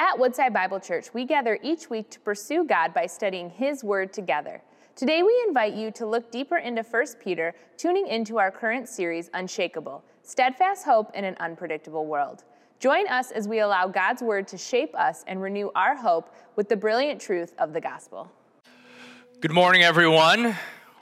At Woodside Bible Church, we gather each week to pursue God by studying His Word together. Today, we invite you to look deeper into 1 Peter, tuning into our current series, Unshakable Steadfast Hope in an Unpredictable World. Join us as we allow God's Word to shape us and renew our hope with the brilliant truth of the gospel. Good morning, everyone.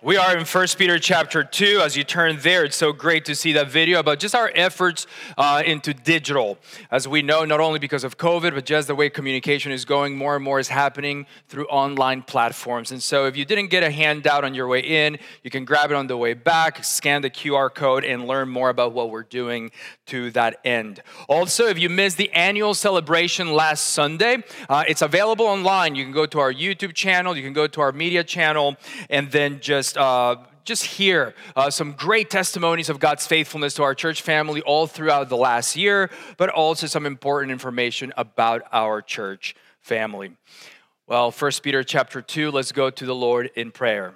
We are in 1 Peter chapter 2. As you turn there, it's so great to see that video about just our efforts uh, into digital. As we know, not only because of COVID, but just the way communication is going, more and more is happening through online platforms. And so if you didn't get a handout on your way in, you can grab it on the way back, scan the QR code, and learn more about what we're doing to that end. Also, if you missed the annual celebration last Sunday, uh, it's available online. You can go to our YouTube channel, you can go to our media channel, and then just uh, just hear uh, some great testimonies of God's faithfulness to our church family all throughout the last year, but also some important information about our church family. Well, First Peter chapter 2, let's go to the Lord in prayer.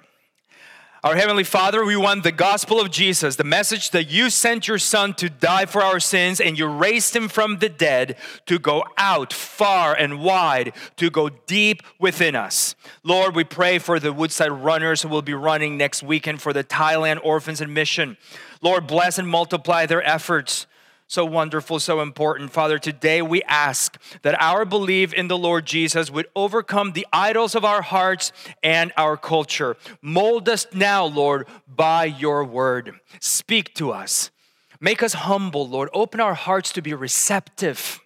Our Heavenly Father, we want the gospel of Jesus, the message that you sent your Son to die for our sins and you raised him from the dead to go out far and wide, to go deep within us. Lord, we pray for the Woodside runners who will be running next weekend for the Thailand Orphans and Mission. Lord, bless and multiply their efforts so wonderful, so important. Father, today we ask that our belief in the Lord Jesus would overcome the idols of our hearts and our culture. Mold us now, Lord, by your word. Speak to us. Make us humble, Lord. Open our hearts to be receptive.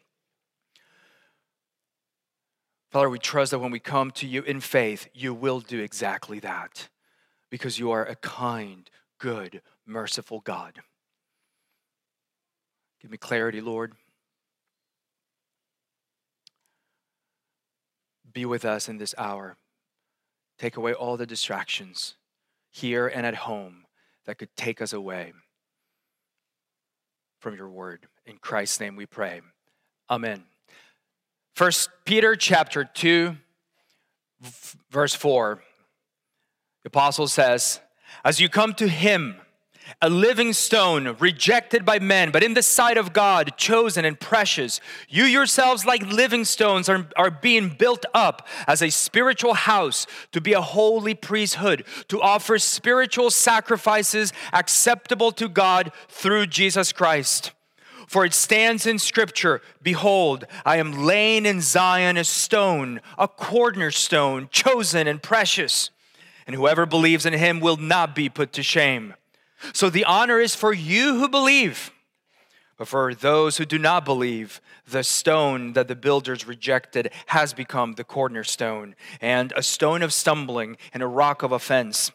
Father, we trust that when we come to you in faith, you will do exactly that because you are a kind, good, merciful God. Give me clarity, Lord. Be with us in this hour. Take away all the distractions here and at home that could take us away from your word. In Christ's name we pray. Amen. First Peter chapter 2 verse 4. The apostle says, "As you come to him, a living stone, rejected by men, but in the sight of God, chosen and precious. You yourselves, like living stones, are, are being built up as a spiritual house to be a holy priesthood, to offer spiritual sacrifices acceptable to God through Jesus Christ. For it stands in Scripture Behold, I am laying in Zion a stone, a cornerstone, chosen and precious, and whoever believes in him will not be put to shame. So the honor is for you who believe. But for those who do not believe, the stone that the builders rejected has become the cornerstone, and a stone of stumbling and a rock of offense.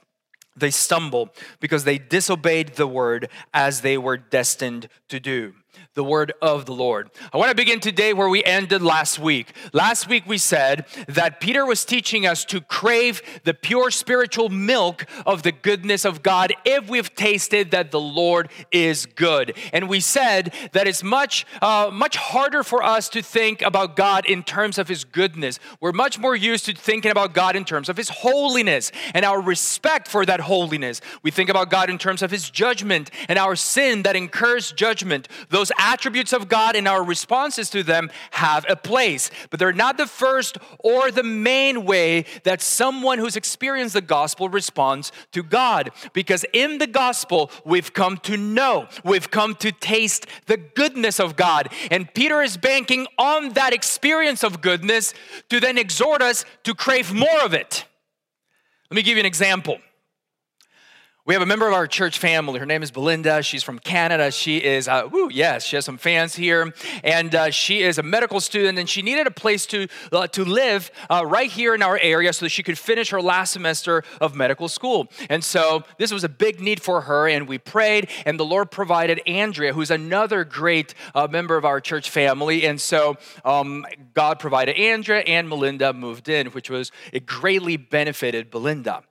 They stumble because they disobeyed the word as they were destined to do the word of the Lord. I want to begin today where we ended last week. Last week we said that Peter was teaching us to crave the pure spiritual milk of the goodness of God if we've tasted that the Lord is good. And we said that it's much, uh, much harder for us to think about God in terms of his goodness. We're much more used to thinking about God in terms of his holiness and our respect for that holiness. We think about God in terms of his judgment and our sin that incurs judgment. Those attributes of God and our responses to them have a place, but they're not the first or the main way that someone who's experienced the gospel responds to God. Because in the gospel, we've come to know, we've come to taste the goodness of God. And Peter is banking on that experience of goodness to then exhort us to crave more of it. Let me give you an example. We have a member of our church family. Her name is Belinda. She's from Canada. She is, uh, woo, yes, she has some fans here. And uh, she is a medical student, and she needed a place to, uh, to live uh, right here in our area so that she could finish her last semester of medical school. And so this was a big need for her, and we prayed, and the Lord provided Andrea, who's another great uh, member of our church family. And so um, God provided Andrea, and Belinda moved in, which was, it greatly benefited Belinda.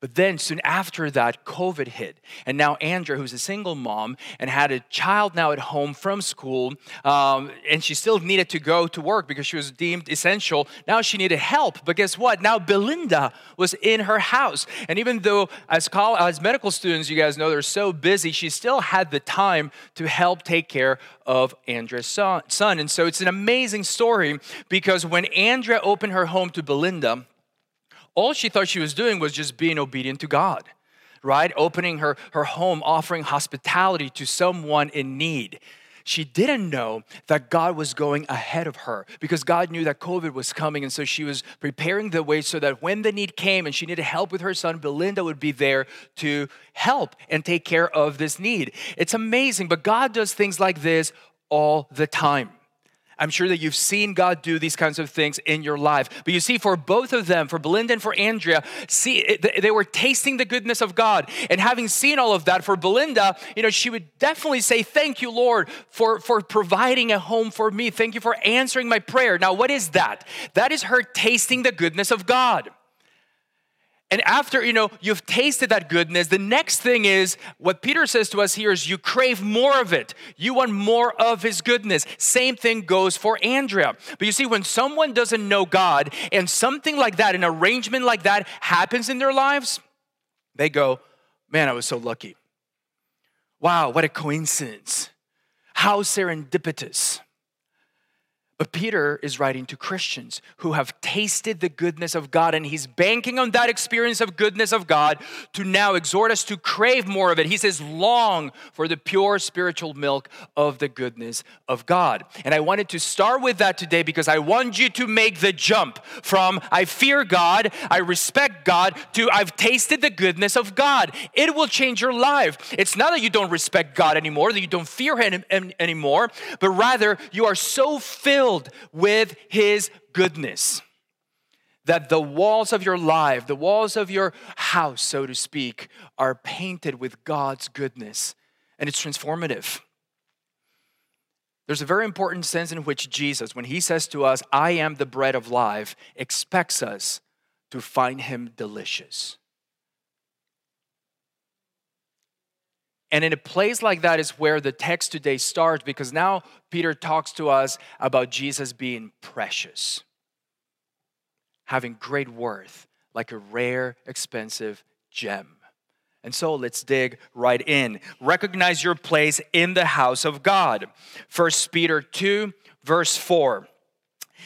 But then soon after that, COVID hit. And now Andrea, who's a single mom and had a child now at home from school, um, and she still needed to go to work because she was deemed essential. Now she needed help. But guess what? Now Belinda was in her house. And even though as, as medical students, you guys know they're so busy, she still had the time to help take care of Andrea's son. And so it's an amazing story because when Andrea opened her home to Belinda, all she thought she was doing was just being obedient to God, right? Opening her, her home, offering hospitality to someone in need. She didn't know that God was going ahead of her because God knew that COVID was coming. And so she was preparing the way so that when the need came and she needed help with her son, Belinda would be there to help and take care of this need. It's amazing, but God does things like this all the time. I'm sure that you've seen God do these kinds of things in your life. But you see, for both of them, for Belinda and for Andrea, see, they were tasting the goodness of God. And having seen all of that, for Belinda, you know, she would definitely say, Thank you, Lord, for, for providing a home for me. Thank you for answering my prayer. Now, what is that? That is her tasting the goodness of God. And after, you know, you've tasted that goodness, the next thing is what Peter says to us here is you crave more of it. You want more of his goodness. Same thing goes for Andrea. But you see, when someone doesn't know God and something like that, an arrangement like that happens in their lives, they go, Man, I was so lucky. Wow, what a coincidence. How serendipitous. But Peter is writing to Christians who have tasted the goodness of God, and he's banking on that experience of goodness of God to now exhort us to crave more of it. He says, long for the pure spiritual milk of the goodness of God. And I wanted to start with that today because I want you to make the jump from I fear God, I respect God, to I've tasted the goodness of God. It will change your life. It's not that you don't respect God anymore, that you don't fear Him anymore, but rather you are so filled filled with His goodness. That the walls of your life, the walls of your house, so to speak, are painted with God's goodness. And it's transformative. There's a very important sense in which Jesus, when he says to us, I am the bread of life, expects us to find him delicious. And in a place like that is where the text today starts because now Peter talks to us about Jesus being precious, having great worth, like a rare, expensive gem. And so let's dig right in. Recognize your place in the house of God. First Peter 2, verse 4.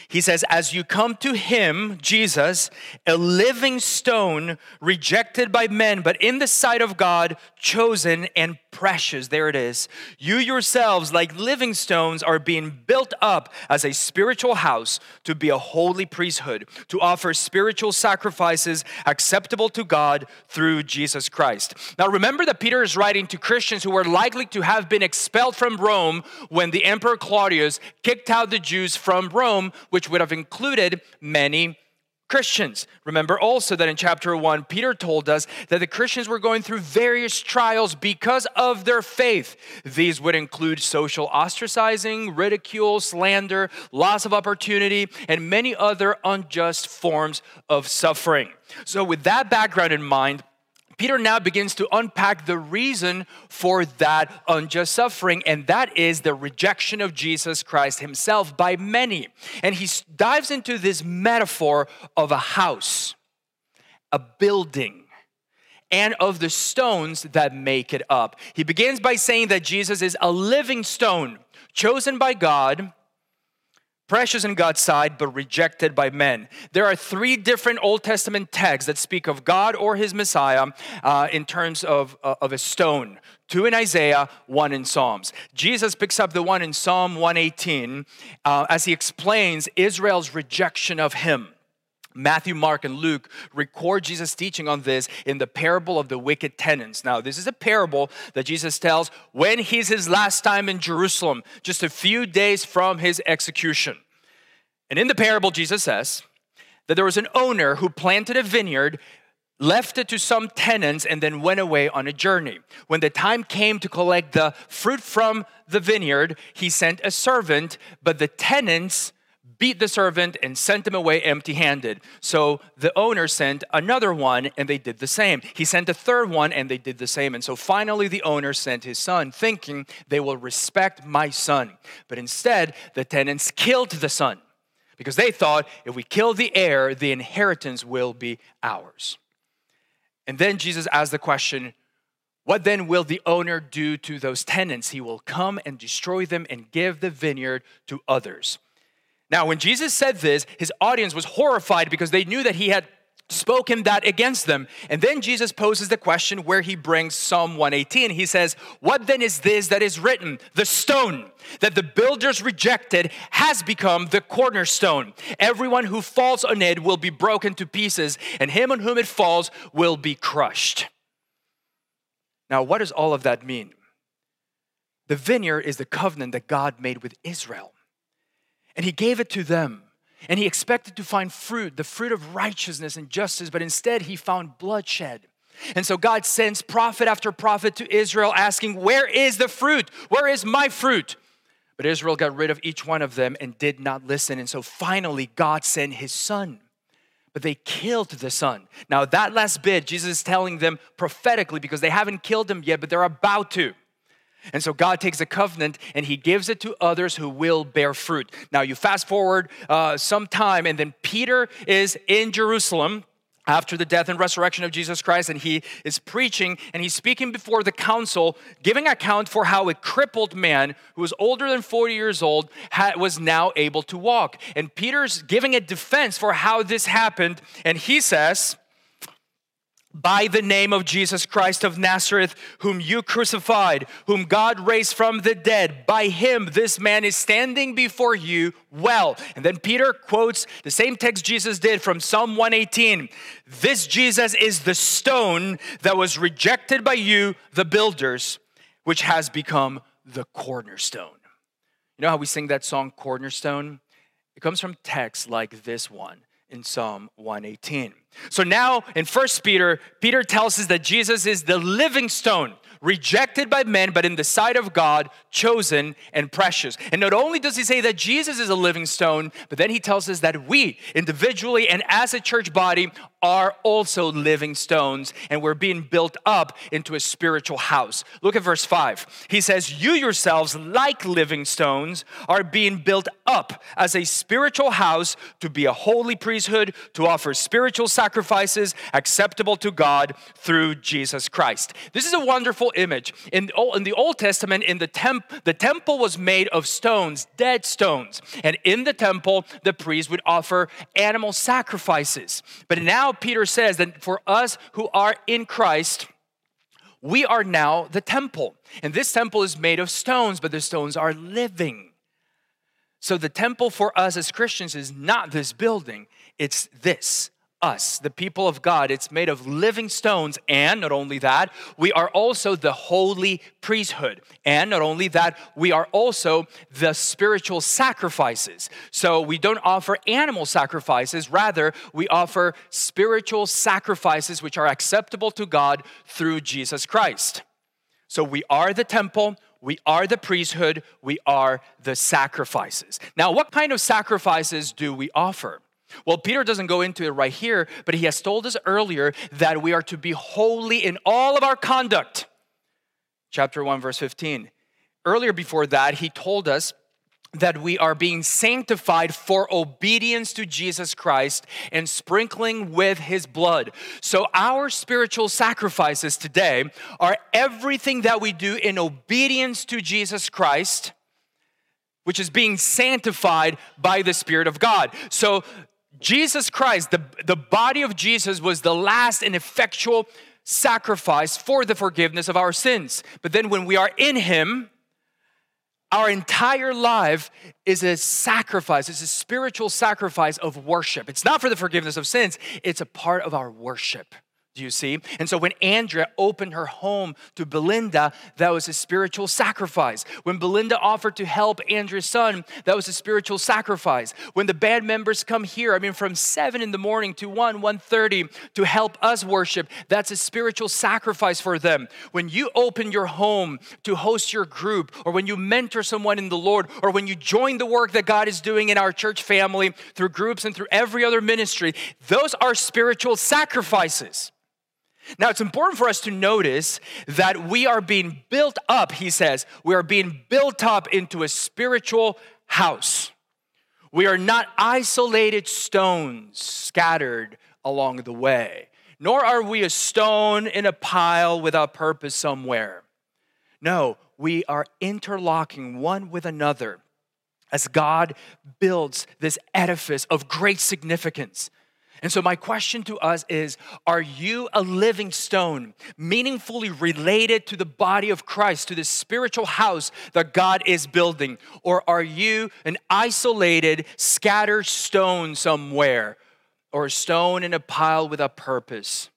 He says, As you come to him, Jesus, a living stone rejected by men, but in the sight of God, chosen and precious. There it is. You yourselves, like living stones, are being built up as a spiritual house to be a holy priesthood, to offer spiritual sacrifices acceptable to God through Jesus Christ. Now, remember that Peter is writing to Christians who were likely to have been expelled from Rome when the Emperor Claudius kicked out the Jews from Rome which would have included many Christians. Remember also that in chapter 1, Peter told us that the Christians were going through various trials because of their faith. These would include social ostracizing, ridicule, slander, loss of opportunity, and many other unjust forms of suffering. So, with that background in mind, Peter now begins to unpack the reason for that unjust suffering, and that is the rejection of Jesus Christ himself by many. And he dives into this metaphor of a house, a building, and of the stones that make it up. He begins by saying that Jesus is a living stone, chosen by God precious in God's sight, but rejected by men. There are three different Old Testament texts that speak of God or his Messiah uh, in terms of, uh, of a stone. Two in Isaiah, one in Psalms. Jesus picks up the one in Psalm 118 uh, as he explains Israel's rejection of him. Matthew, Mark, and Luke record Jesus' teaching on this in the parable of the wicked tenants. Now, this is a parable that Jesus tells when he's his last time in Jerusalem, just a few days from his execution. And in the parable, Jesus says that there was an owner who planted a vineyard, left it to some tenants, and then went away on a journey. When the time came to collect the fruit from the vineyard, he sent a servant, but the tenants beat the servant and sent him away empty handed. So the owner sent another one and they did the same. He sent a third one and they did the same. And so finally the owner sent his son, thinking they will respect my son. But instead, the tenants killed the son because they thought if we kill the heir, the inheritance will be ours. And then Jesus asked the question, what then will the owner do to those tenants? He will come and destroy them and give the vineyard to others. Now, when Jesus said this, his audience was horrified because they knew that he had spoken that against them. And then Jesus poses the question where he brings Psalm 118. He says, What then is this that is written? The stone that the builders rejected has become the cornerstone. Everyone who falls on it will be broken to pieces, and him on whom it falls will be crushed. Now, what does all of that mean? The vineyard is the covenant that God made with Israel, and he gave it to them and he expected to find fruit, the fruit of righteousness and justice, but instead he found bloodshed. And so God sends prophet after prophet to Israel asking, Where is the fruit? Where is my fruit? But Israel got rid of each one of them and did not listen. And so finally, God sent his son. But they killed the son. Now, that last bit, Jesus is telling them prophetically because they haven't killed him yet, but they're about to. And so God takes a covenant and he gives it to others who will bear fruit. Now, you fast forward uh, some time, and then Peter is in Jerusalem after the death and resurrection of Jesus Christ, and he is preaching and he's speaking before the council, giving account for how a crippled man who was older than 40 years old had, was now able to walk. And Peter's giving a defense for how this happened, and he says, by the name of Jesus Christ of Nazareth, whom you crucified, whom God raised from the dead. By him, this man is standing before you well. And then Peter quotes the same text Jesus did from Psalm 118 This Jesus is the stone that was rejected by you, the builders, which has become the cornerstone. You know how we sing that song, Cornerstone? It comes from texts like this one in Psalm 118. So now in First Peter, Peter tells us that Jesus is the living stone, rejected by men, but in the sight of God, chosen and precious. And not only does he say that Jesus is a living stone, but then he tells us that we, individually and as a church body, are also living stones and we're being built up into a spiritual house. Look at verse 5. He says, You yourselves, like living stones, are being built up as a spiritual house to be a holy priesthood, to offer spiritual sacrifices acceptable to God through Jesus Christ. This is a wonderful image. In, in the Old Testament, in the, temp, the temple was made of stones, dead stones. And in the temple, the priest would offer animal sacrifices. But now, Peter says that for us who are in Christ, we are now the temple. And this temple is made of stones, but the stones are living. So the temple for us as Christians is not this building, it's this us, the people of God. It's made of living stones. And not only that, we are also the holy priesthood. And not only that, we are also the spiritual sacrifices. So we don't offer animal sacrifices, rather, we offer spiritual sacrifices which are acceptable to God through Jesus Christ. So we are the temple. We are the priesthood, we are the sacrifices. Now, what kind of sacrifices do we offer? Well, Peter doesn't go into it right here, but he has told us earlier that we are to be holy in all of our conduct. Chapter 1, verse 15. Earlier before that, he told us that we are being sanctified for obedience to Jesus Christ and sprinkling with his blood. So, our spiritual sacrifices today are everything that we do in obedience to Jesus Christ, which is being sanctified by the Spirit of God. So, Jesus Christ, the, the body of Jesus, was the last and effectual sacrifice for the forgiveness of our sins. But then when we are in Him, our entire life is a sacrifice, it's a spiritual sacrifice of worship. It's not for the forgiveness of sins, it's a part of our worship Do you see? And so when Andrea opened her home to Belinda, that was a spiritual sacrifice. When Belinda offered to help Andrea's son, that was a spiritual sacrifice. When the band members come here, I mean from 7 in the morning to 1, 1.30 to help us worship, that's a spiritual sacrifice for them. When you open your home to host your group, or when you mentor someone in the Lord, or when you join the work that God is doing in our church family through groups and through every other ministry, those are spiritual sacrifices. Now, it's important for us to notice that we are being built up, he says, we are being built up into a spiritual house. We are not isolated stones scattered along the way, nor are we a stone in a pile without purpose somewhere. No, we are interlocking one with another as God builds this edifice of great significance. And so, my question to us is Are you a living stone, meaningfully related to the body of Christ, to the spiritual house that God is building? Or are you an isolated, scattered stone somewhere, or a stone in a pile with a purpose?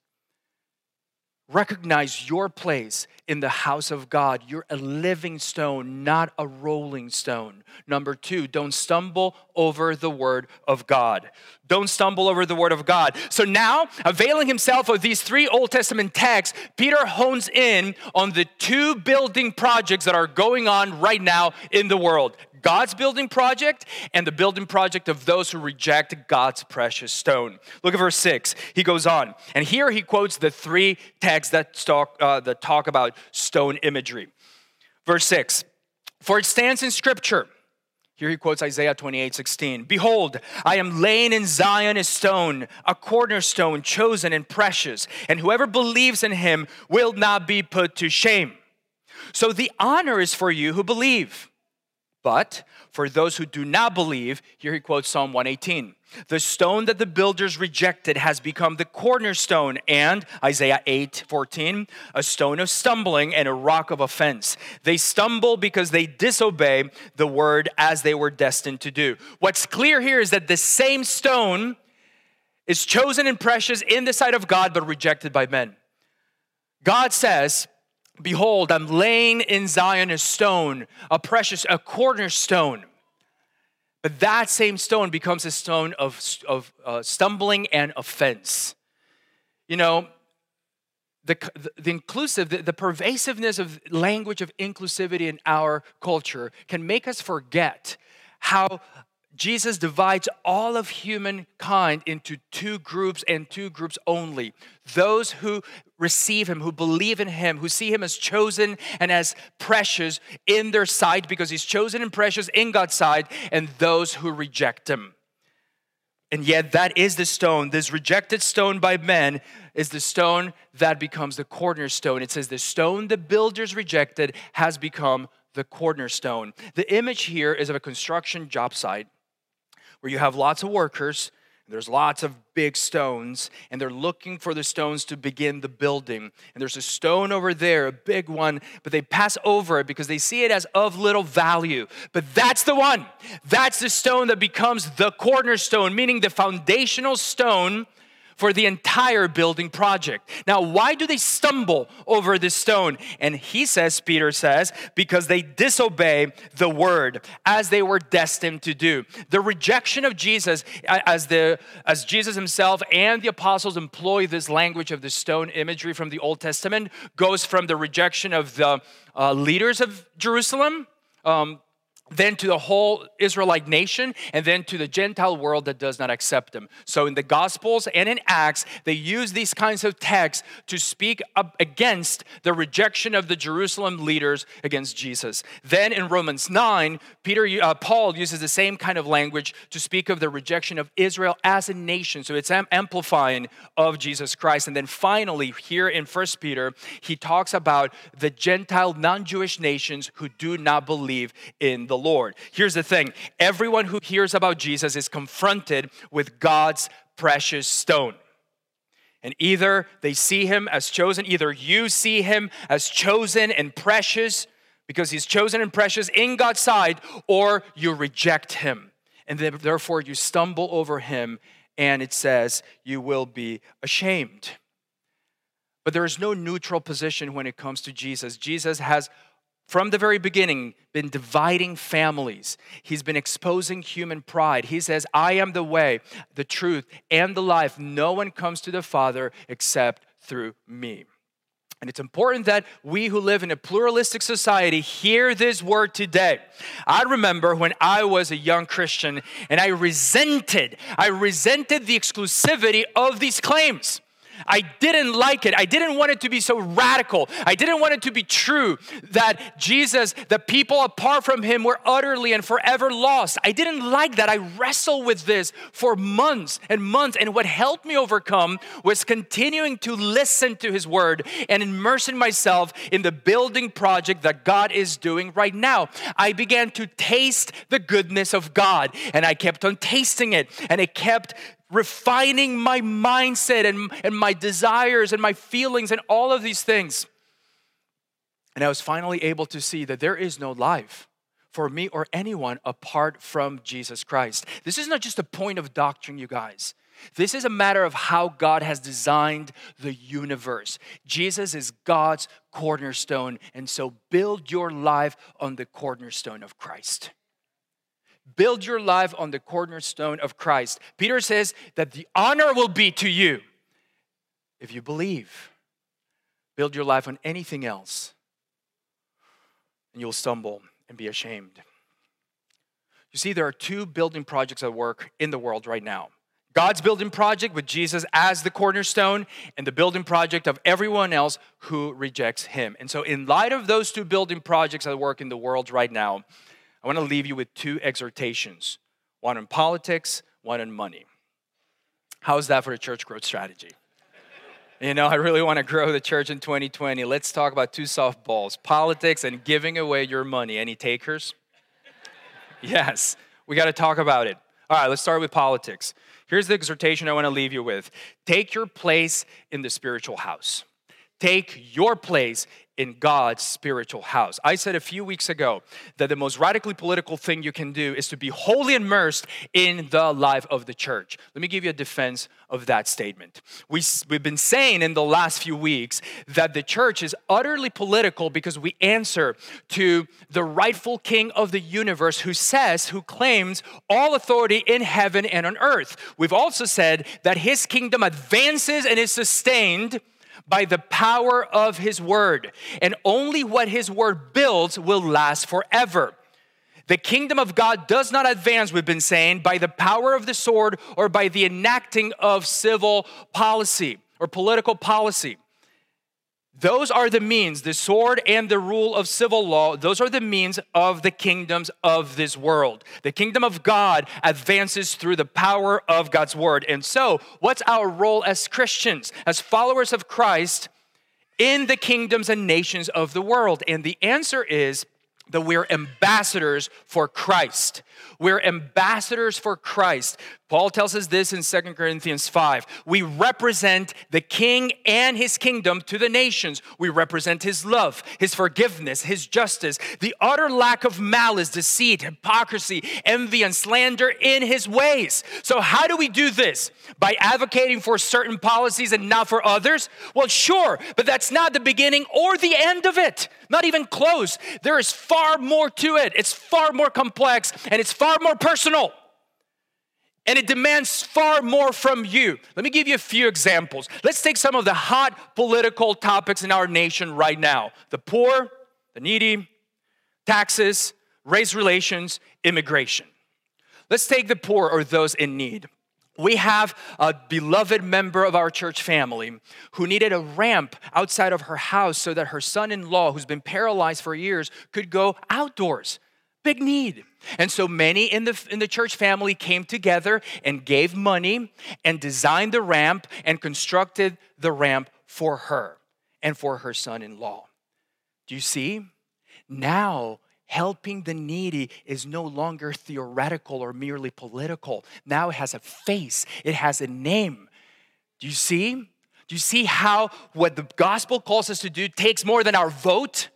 Recognize your place in the house of God. You're a living stone, not a rolling stone. Number two, don't stumble over the word of God. Don't stumble over the word of God. So now, availing himself of these three Old Testament texts, Peter hones in on the two building projects that are going on right now in the world God's building project and the building project of those who reject God's precious stone. Look at verse 6. He goes on, and here he quotes the three texts that talk, uh, that talk about stone imagery. Verse 6 For it stands in Scripture. Here he quotes Isaiah 28 16. Behold, I am laying in Zion a stone, a cornerstone, chosen and precious, and whoever believes in him will not be put to shame. So the honor is for you who believe. But for those who do not believe, here he quotes Psalm 118 The stone that the builders rejected has become the cornerstone, and Isaiah 8 14, a stone of stumbling and a rock of offense. They stumble because they disobey the word as they were destined to do. What's clear here is that the same stone is chosen and precious in the sight of God, but rejected by men. God says, Behold, I'm laying in Zion a stone, a precious, a cornerstone. But that same stone becomes a stone of, of uh, stumbling and offense. You know, the, the, inclusive, the, the pervasiveness of language of inclusivity in our culture can make us forget how Jesus divides all of humankind into two groups and two groups only those who receive him, who believe in him, who see him as chosen and as precious in their sight because he's chosen and precious in God's sight, and those who reject him. And yet, that is the stone. This rejected stone by men is the stone that becomes the cornerstone. It says, The stone the builders rejected has become the cornerstone. The image here is of a construction job site where you have lots of workers, there's lots of big stones, and they're looking for the stones to begin the building. And there's a stone over there, a big one, but they pass over it because they see it as of little value. But that's the one. That's the stone that becomes the cornerstone, meaning the foundational stone for the entire building project. Now, why do they stumble over this stone? And he says, Peter says, because they disobey the word as they were destined to do. The rejection of Jesus, as, the, as Jesus himself and the apostles employ this language of the stone imagery from the Old Testament, goes from the rejection of the uh, leaders of Jerusalem. Um, then to the whole Israelite nation, and then to the Gentile world that does not accept them. So in the Gospels and in Acts, they use these kinds of texts to speak up against the rejection of the Jerusalem leaders against Jesus. Then in Romans 9, Peter, uh, Paul uses the same kind of language to speak of the rejection of Israel as a nation. So it's amplifying of Jesus Christ. And then finally, here in First Peter, he talks about the Gentile non-Jewish nations who do not believe in the the Lord. Here's the thing everyone who hears about Jesus is confronted with God's precious stone. And either they see him as chosen, either you see him as chosen and precious because he's chosen and precious in God's sight, or you reject him. And then, therefore, you stumble over him, and it says, you will be ashamed. But there is no neutral position when it comes to Jesus. Jesus has, from the very beginning, been dividing families. He's been exposing human pride. He says, I am the way, the truth, and the life. No one comes to the Father except through me. And it's important that we who live in a pluralistic society hear this word today. I remember when I was a young Christian and I resented, I resented the exclusivity of these claims. I didn't like it. I didn't want it to be so radical. I didn't want it to be true that Jesus, the people apart from him, were utterly and forever lost. I didn't like that. I wrestled with this for months and months. And what helped me overcome was continuing to listen to his word and immersing myself in the building project that God is doing right now. I began to taste the goodness of God and I kept on tasting it and it kept refining my mindset and, and my desires and my feelings and all of these things. And I was finally able to see that there is no life for me or anyone apart from Jesus Christ. This is not just a point of doctrine, you guys. This is a matter of how God has designed the universe. Jesus is God's cornerstone, and so build your life on the cornerstone of Christ. Build your life on the cornerstone of Christ. Peter says that the honor will be to you if you believe. Build your life on anything else, and you'll stumble and be ashamed. You see, there are two building projects at work in the world right now God's building project with Jesus as the cornerstone, and the building project of everyone else who rejects him. And so, in light of those two building projects at work in the world right now, I want to leave you with two exhortations one on politics, one on money. How's that for a church growth strategy? You know, I really want to grow the church in 2020. Let's talk about two softballs politics and giving away your money. Any takers? yes, we got to talk about it. All right, let's start with politics. Here's the exhortation I want to leave you with take your place in the spiritual house. Take your place in God's spiritual house. I said a few weeks ago that the most radically political thing you can do is to be wholly immersed in the life of the church. Let me give you a defense of that statement. We, we've been saying in the last few weeks that the church is utterly political because we answer to the rightful king of the universe who says, who claims all authority in heaven and on earth. We've also said that his kingdom advances and is sustained by the power of his word. And only what his word builds will last forever. The kingdom of God does not advance, we've been saying, by the power of the sword or by the enacting of civil policy or political policy. Those are the means, the sword and the rule of civil law, those are the means of the kingdoms of this world. The kingdom of God advances through the power of God's word. And so, what's our role as Christians, as followers of Christ in the kingdoms and nations of the world? And the answer is that we're ambassadors for Christ. We're ambassadors for Christ. Paul tells us this in 2 Corinthians 5. We represent the king and his kingdom to the nations. We represent his love, his forgiveness, his justice, the utter lack of malice, deceit, hypocrisy, envy, and slander in his ways. So, how do we do this? By advocating for certain policies and not for others? Well, sure, but that's not the beginning or the end of it. Not even close. There is far more to it. It's far more complex and it's far more personal and it demands far more from you. Let me give you a few examples. Let's take some of the hot political topics in our nation right now the poor, the needy, taxes, race relations, immigration. Let's take the poor or those in need. We have a beloved member of our church family who needed a ramp outside of her house so that her son in law, who's been paralyzed for years, could go outdoors. Big need. And so many in the, in the church family came together and gave money and designed the ramp and constructed the ramp for her and for her son in law. Do you see? Now, helping the needy is no longer theoretical or merely political. Now it has a face, it has a name. Do you see? Do you see how what the gospel calls us to do takes more than our vote?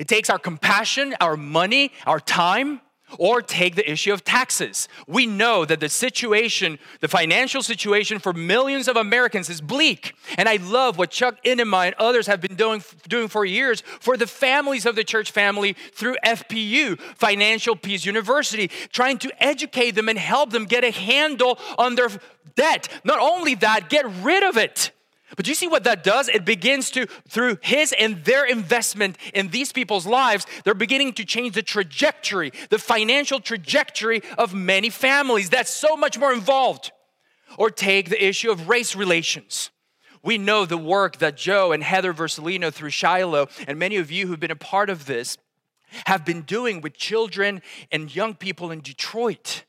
It takes our compassion, our money, our time. Or take the issue of taxes. We know that the situation, the financial situation for millions of Americans is bleak. And I love what Chuck Inema and others have been doing, doing for years for the families of the church family through FPU, Financial Peace University, trying to educate them and help them get a handle on their debt. Not only that, get rid of it. But you see what that does? It begins to, through his and their investment in these people's lives, they're beginning to change the trajectory, the financial trajectory of many families. That's so much more involved. Or take the issue of race relations. We know the work that Joe and Heather Versalino through Shiloh, and many of you who've been a part of this, have been doing with children and young people in Detroit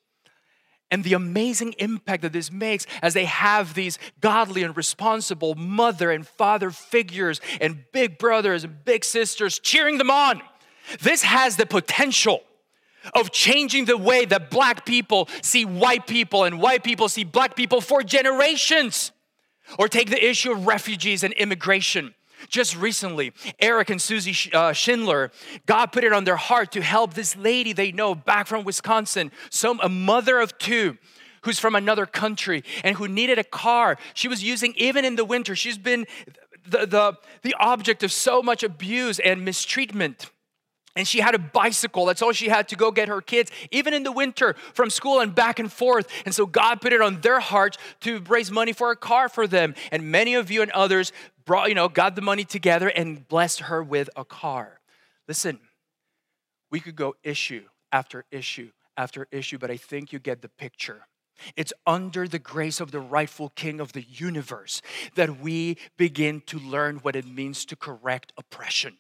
and the amazing impact that this makes as they have these godly and responsible mother and father figures and big brothers and big sisters cheering them on. This has the potential of changing the way that black people see white people and white people see black people for generations. Or take the issue of refugees and immigration. Just recently, Eric and Susie uh, Schindler, God put it on their heart to help this lady they know back from Wisconsin, some a mother of two who's from another country and who needed a car. She was using even in the winter. She's been the, the, the object of so much abuse and mistreatment. And she had a bicycle. That's all she had to go get her kids, even in the winter, from school and back and forth. And so God put it on their hearts to raise money for a car for them. And many of you and others brought, you know, got the money together and blessed her with a car. Listen, we could go issue after issue after issue, but I think you get the picture. It's under the grace of the rightful king of the universe that we begin to learn what it means to correct oppression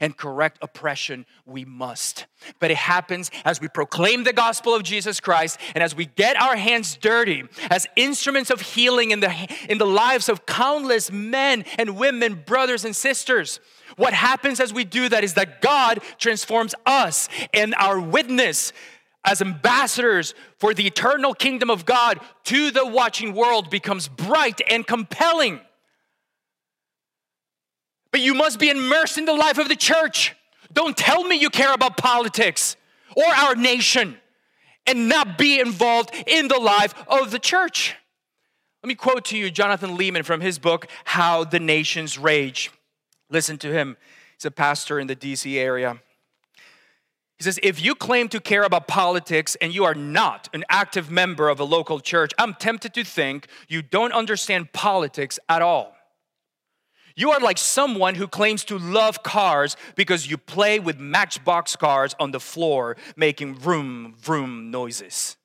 and correct oppression we must. But it happens as we proclaim the gospel of Jesus Christ and as we get our hands dirty as instruments of healing in the, in the lives of countless men and women, brothers and sisters. What happens as we do that is that God transforms us and our witness as ambassadors for the eternal kingdom of God to the watching world becomes bright and compelling. But you must be immersed in the life of the church. Don't tell me you care about politics or our nation and not be involved in the life of the church. Let me quote to you Jonathan Leeman from his book, How the Nations Rage. Listen to him. He's a pastor in the DC area. He says, if you claim to care about politics and you are not an active member of a local church, I'm tempted to think you don't understand politics at all. You are like someone who claims to love cars because you play with matchbox cars on the floor, making vroom, vroom noises.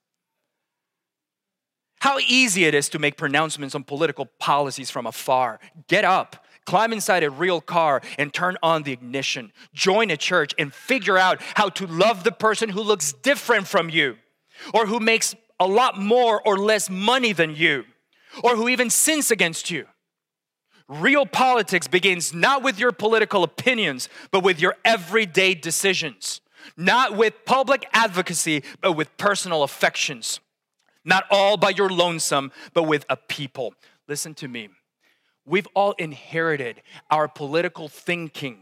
How easy it is to make pronouncements on political policies from afar. Get up, climb inside a real car, and turn on the ignition. Join a church and figure out how to love the person who looks different from you, or who makes a lot more or less money than you, or who even sins against you. Real politics begins not with your political opinions, but with your everyday decisions. Not with public advocacy, but with personal affections. Not all by your lonesome, but with a people. Listen to me. We've all inherited our political thinking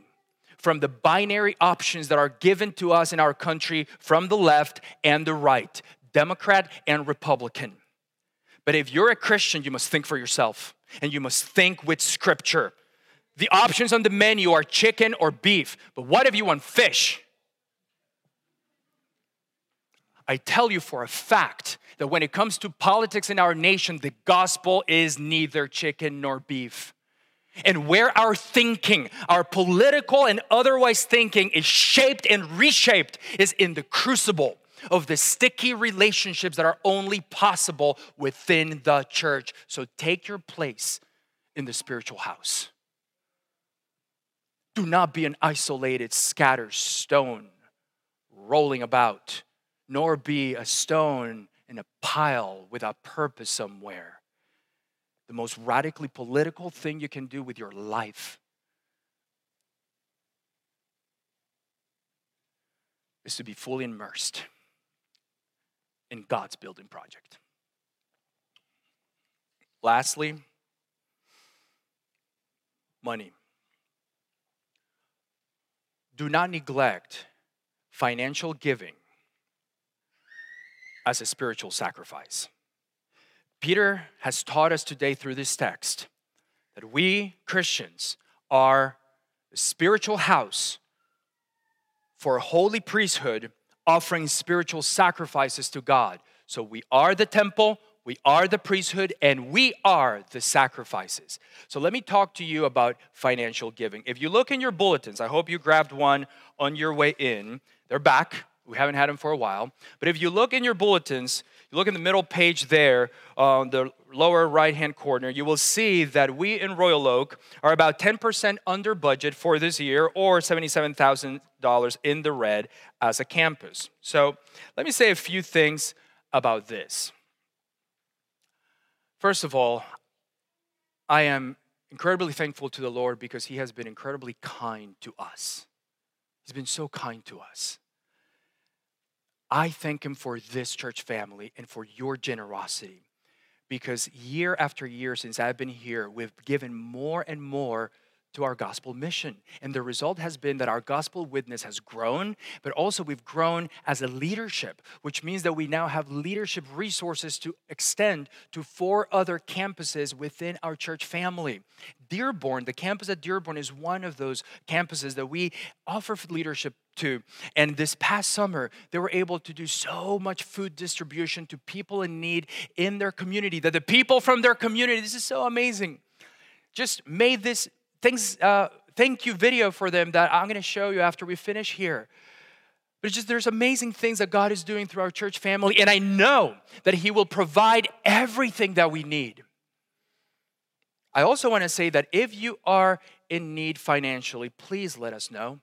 from the binary options that are given to us in our country from the left and the right, Democrat and Republican. But if you're a Christian, you must think for yourself and you must think with scripture. The options on the menu are chicken or beef, but what if you want fish? I tell you for a fact that when it comes to politics in our nation, the gospel is neither chicken nor beef. And where our thinking, our political and otherwise thinking, is shaped and reshaped is in the crucible of the sticky relationships that are only possible within the church. So take your place in the spiritual house. Do not be an isolated, scattered stone rolling about, nor be a stone in a pile without purpose somewhere. The most radically political thing you can do with your life is to be fully immersed in God's building project. Lastly, money. Do not neglect financial giving as a spiritual sacrifice. Peter has taught us today through this text that we Christians are a spiritual house for a holy priesthood offering spiritual sacrifices to God. So we are the temple, we are the priesthood, and we are the sacrifices. So let me talk to you about financial giving. If you look in your bulletins, I hope you grabbed one on your way in. They're back. We haven't had them for a while. But if you look in your bulletins, you look in the middle page there on the lower right hand corner, you will see that we in Royal Oak are about 10% under budget for this year or $77,000 in the red as a campus. So let me say a few things about this. First of all, I am incredibly thankful to the Lord because He has been incredibly kind to us. He's been so kind to us. I thank Him for this church family and for your generosity because year after year since I've been here, we've given more and more to our gospel mission. And the result has been that our gospel witness has grown, but also we've grown as a leadership, which means that we now have leadership resources to extend to four other campuses within our church family. Dearborn, the campus at Dearborn is one of those campuses that we offer leadership to. And this past summer, they were able to do so much food distribution to people in need in their community, that the people from their community, this is so amazing, just made this things, uh, thank you video for them that I'm going to show you after we finish here. But it's just there's amazing things that God is doing through our church family, and I know that He will provide everything that we need. I also want to say that if you are in need financially, please let us know.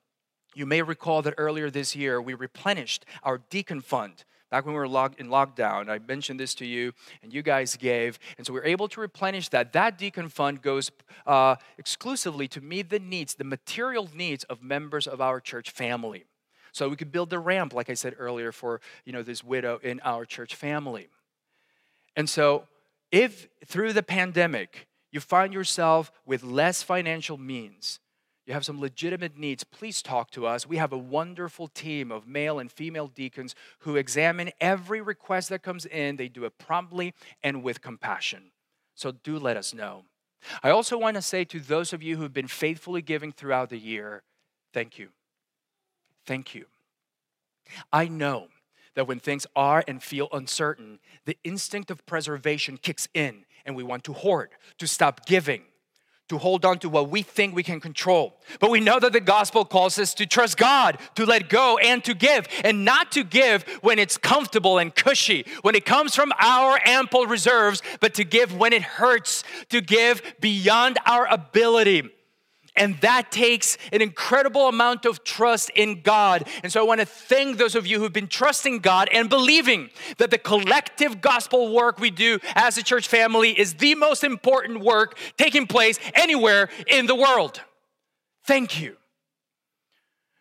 You may recall that earlier this year we replenished our deacon fund back when we were locked in lockdown. I mentioned this to you, and you guys gave. And so we are able to replenish that. That deacon fund goes uh, exclusively to meet the needs, the material needs of members of our church family. So we could build the ramp, like I said earlier, for you know this widow in our church family. And so, if through the pandemic you find yourself with less financial means, you have some legitimate needs, please talk to us. We have a wonderful team of male and female deacons who examine every request that comes in. They do it promptly and with compassion. So do let us know. I also want to say to those of you who've been faithfully giving throughout the year, thank you. Thank you. I know that when things are and feel uncertain, the instinct of preservation kicks in and we want to hoard, to stop giving to hold on to what we think we can control. But we know that the gospel calls us to trust God, to let go, and to give, and not to give when it's comfortable and cushy, when it comes from our ample reserves, but to give when it hurts, to give beyond our ability. And that takes an incredible amount of trust in God. And so I want to thank those of you who've been trusting God and believing that the collective gospel work we do as a church family is the most important work taking place anywhere in the world. Thank you.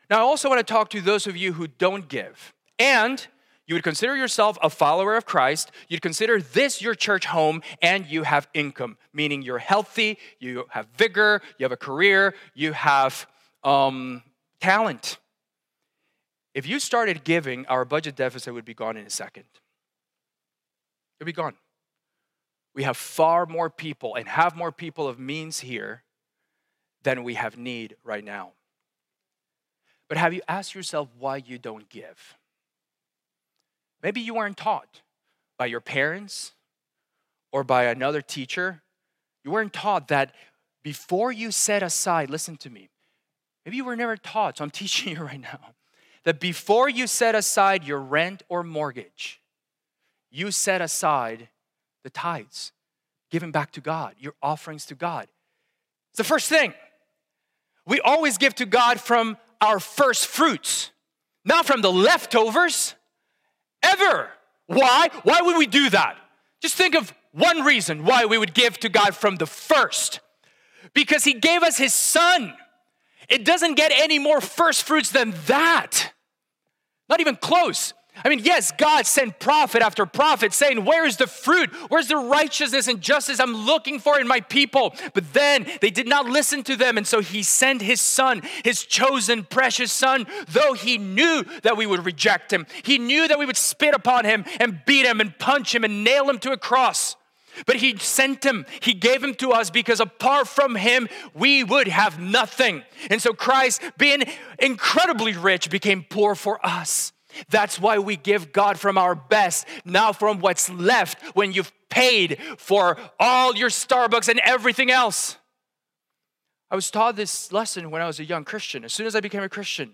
Now, I also want to talk to those of you who don't give and you would consider yourself a follower of Christ, you'd consider this your church home, and you have income, meaning you're healthy, you have vigor, you have a career, you have um, talent. If you started giving, our budget deficit would be gone in a second. It would be gone. We have far more people and have more people of means here than we have need right now. But have you asked yourself why you don't give? Maybe you weren't taught by your parents or by another teacher. You weren't taught that before you set aside, listen to me. Maybe you were never taught, so I'm teaching you right now. That before you set aside your rent or mortgage, you set aside the tithes, given back to God, your offerings to God. It's the first thing. We always give to God from our first fruits, not from the leftovers. Ever. Why? Why would we do that? Just think of one reason why we would give to God from the first. Because He gave us His Son. It doesn't get any more first fruits than that. Not even close. I mean, yes, God sent prophet after prophet saying, Where's the fruit? Where's the righteousness and justice I'm looking for in my people? But then they did not listen to them. And so he sent his son, his chosen, precious son, though he knew that we would reject him. He knew that we would spit upon him and beat him and punch him and nail him to a cross. But he sent him, he gave him to us because apart from him, we would have nothing. And so Christ, being incredibly rich, became poor for us. That's why we give God from our best, not from what's left when you've paid for all your Starbucks and everything else. I was taught this lesson when I was a young Christian, as soon as I became a Christian.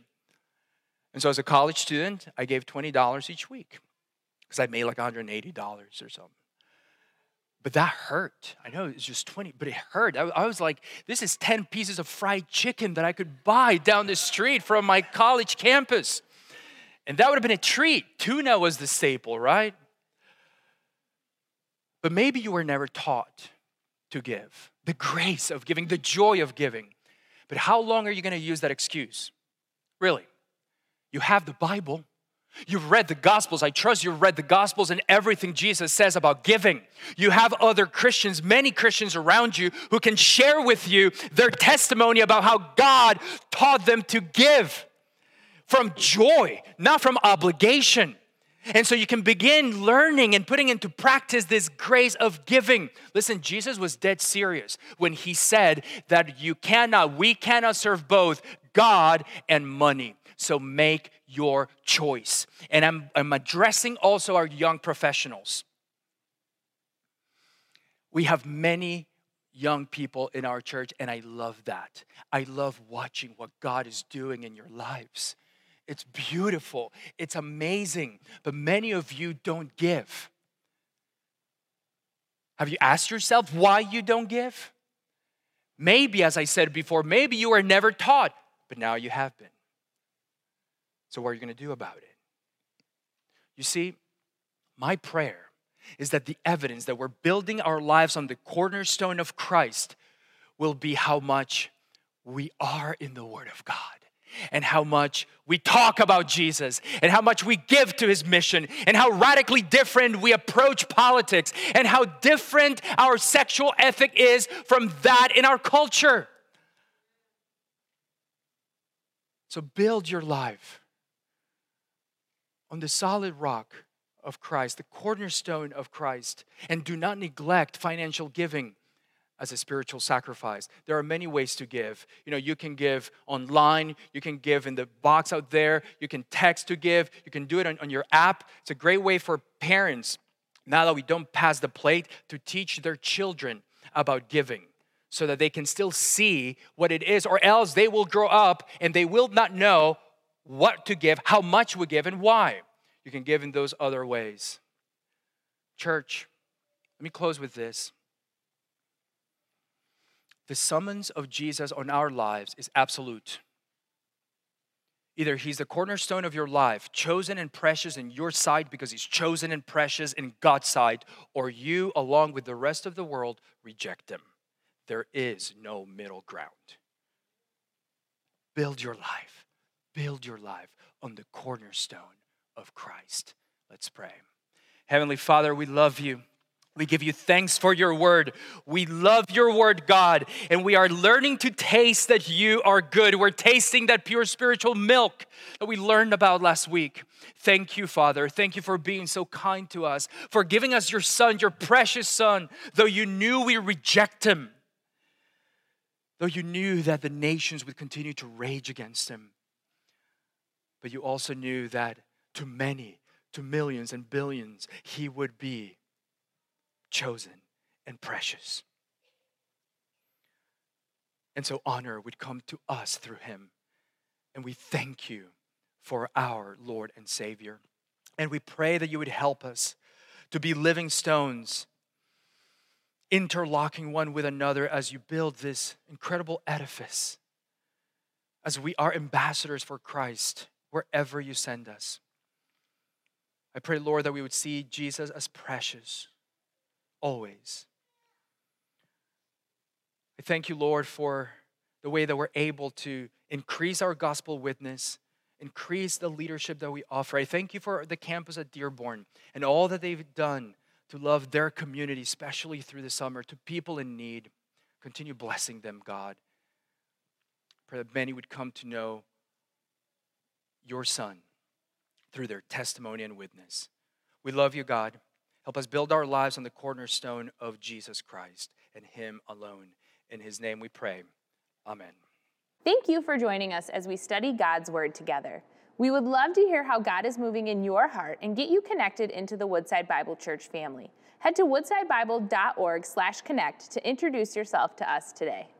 And so, as a college student, I gave $20 each week because I made like $180 or something. But that hurt. I know it's just 20, but it hurt. I, I, was like, this is 10 pieces of fried chicken that I could buy down the street from my college campus. And that would have been a treat. Tuna was the staple, right? But maybe you were never taught to give the grace of giving, the joy of giving. But how long are you going to use that excuse? Really? You have the Bible. You've read the Gospels. I trust you've read the Gospels and everything Jesus says about giving. You have other Christians, many Christians around you, who can share with you their testimony about how God taught them to give from joy, not from obligation. And so you can begin learning and putting into practice this grace of giving. Listen, Jesus was dead serious when he said that you cannot, we cannot serve both God and money. So make your choice. And I'm, I'm addressing also our young professionals. We have many young people in our church, and I love that. I love watching what God is doing in your lives. It's beautiful, it's amazing, but many of you don't give. Have you asked yourself why you don't give? Maybe, as I said before, maybe you were never taught, but now you have been. So, what are you going to do about it? You see, my prayer is that the evidence that we're building our lives on the cornerstone of Christ will be how much we are in the Word of God and how much we talk about Jesus and how much we give to his mission and how radically different we approach politics and how different our sexual ethic is from that in our culture. So build your life on the solid rock of Christ, the cornerstone of Christ, and do not neglect financial giving as a spiritual sacrifice. There are many ways to give. You know, you can give online, you can give in the box out there, you can text to give, you can do it on, on your app. It's a great way for parents, now that we don't pass the plate, to teach their children about giving so that they can still see what it is, or else they will grow up and they will not know what to give, how much we give, and why. You can give in those other ways. Church, let me close with this the summons of Jesus on our lives is absolute. Either he's the cornerstone of your life, chosen and precious in your sight because he's chosen and precious in God's sight, or you, along with the rest of the world, reject him. There is no middle ground. Build your life, build your life on the cornerstone of Christ. Let's pray. Heavenly Father, we love you. We give you thanks for your word. We love your word, God, and we are learning to taste that you are good. We're tasting that pure spiritual milk that we learned about last week. Thank you, Father. Thank you for being so kind to us, for giving us your son, your precious son, though you knew we reject him, though you knew that the nations would continue to rage against him. But you also knew that to many, to millions and billions, he would be chosen and precious. And so honor would come to us through him. And we thank you for our Lord and Savior. And we pray that you would help us to be living stones, interlocking one with another as you build this incredible edifice, as we are ambassadors for Christ wherever you send us. I pray, Lord, that we would see Jesus as precious always. I thank you, Lord, for the way that we're able to increase our gospel witness increase the leadership that we offer. I thank you for the campus at Dearborn and all that they've done to love their community, especially through the summer, to people in need. Continue blessing them, God. Pray that many would come to know your Son through their testimony and witness. We love you, God. Help us build our lives on the cornerstone of Jesus Christ and Him alone. In His name we pray. Amen. Thank you for joining us as we study God's Word together. We would love to hear how God is moving in your heart and get you connected into the Woodside Bible Church family. Head to woodsidebible.org/connect to introduce yourself to us today.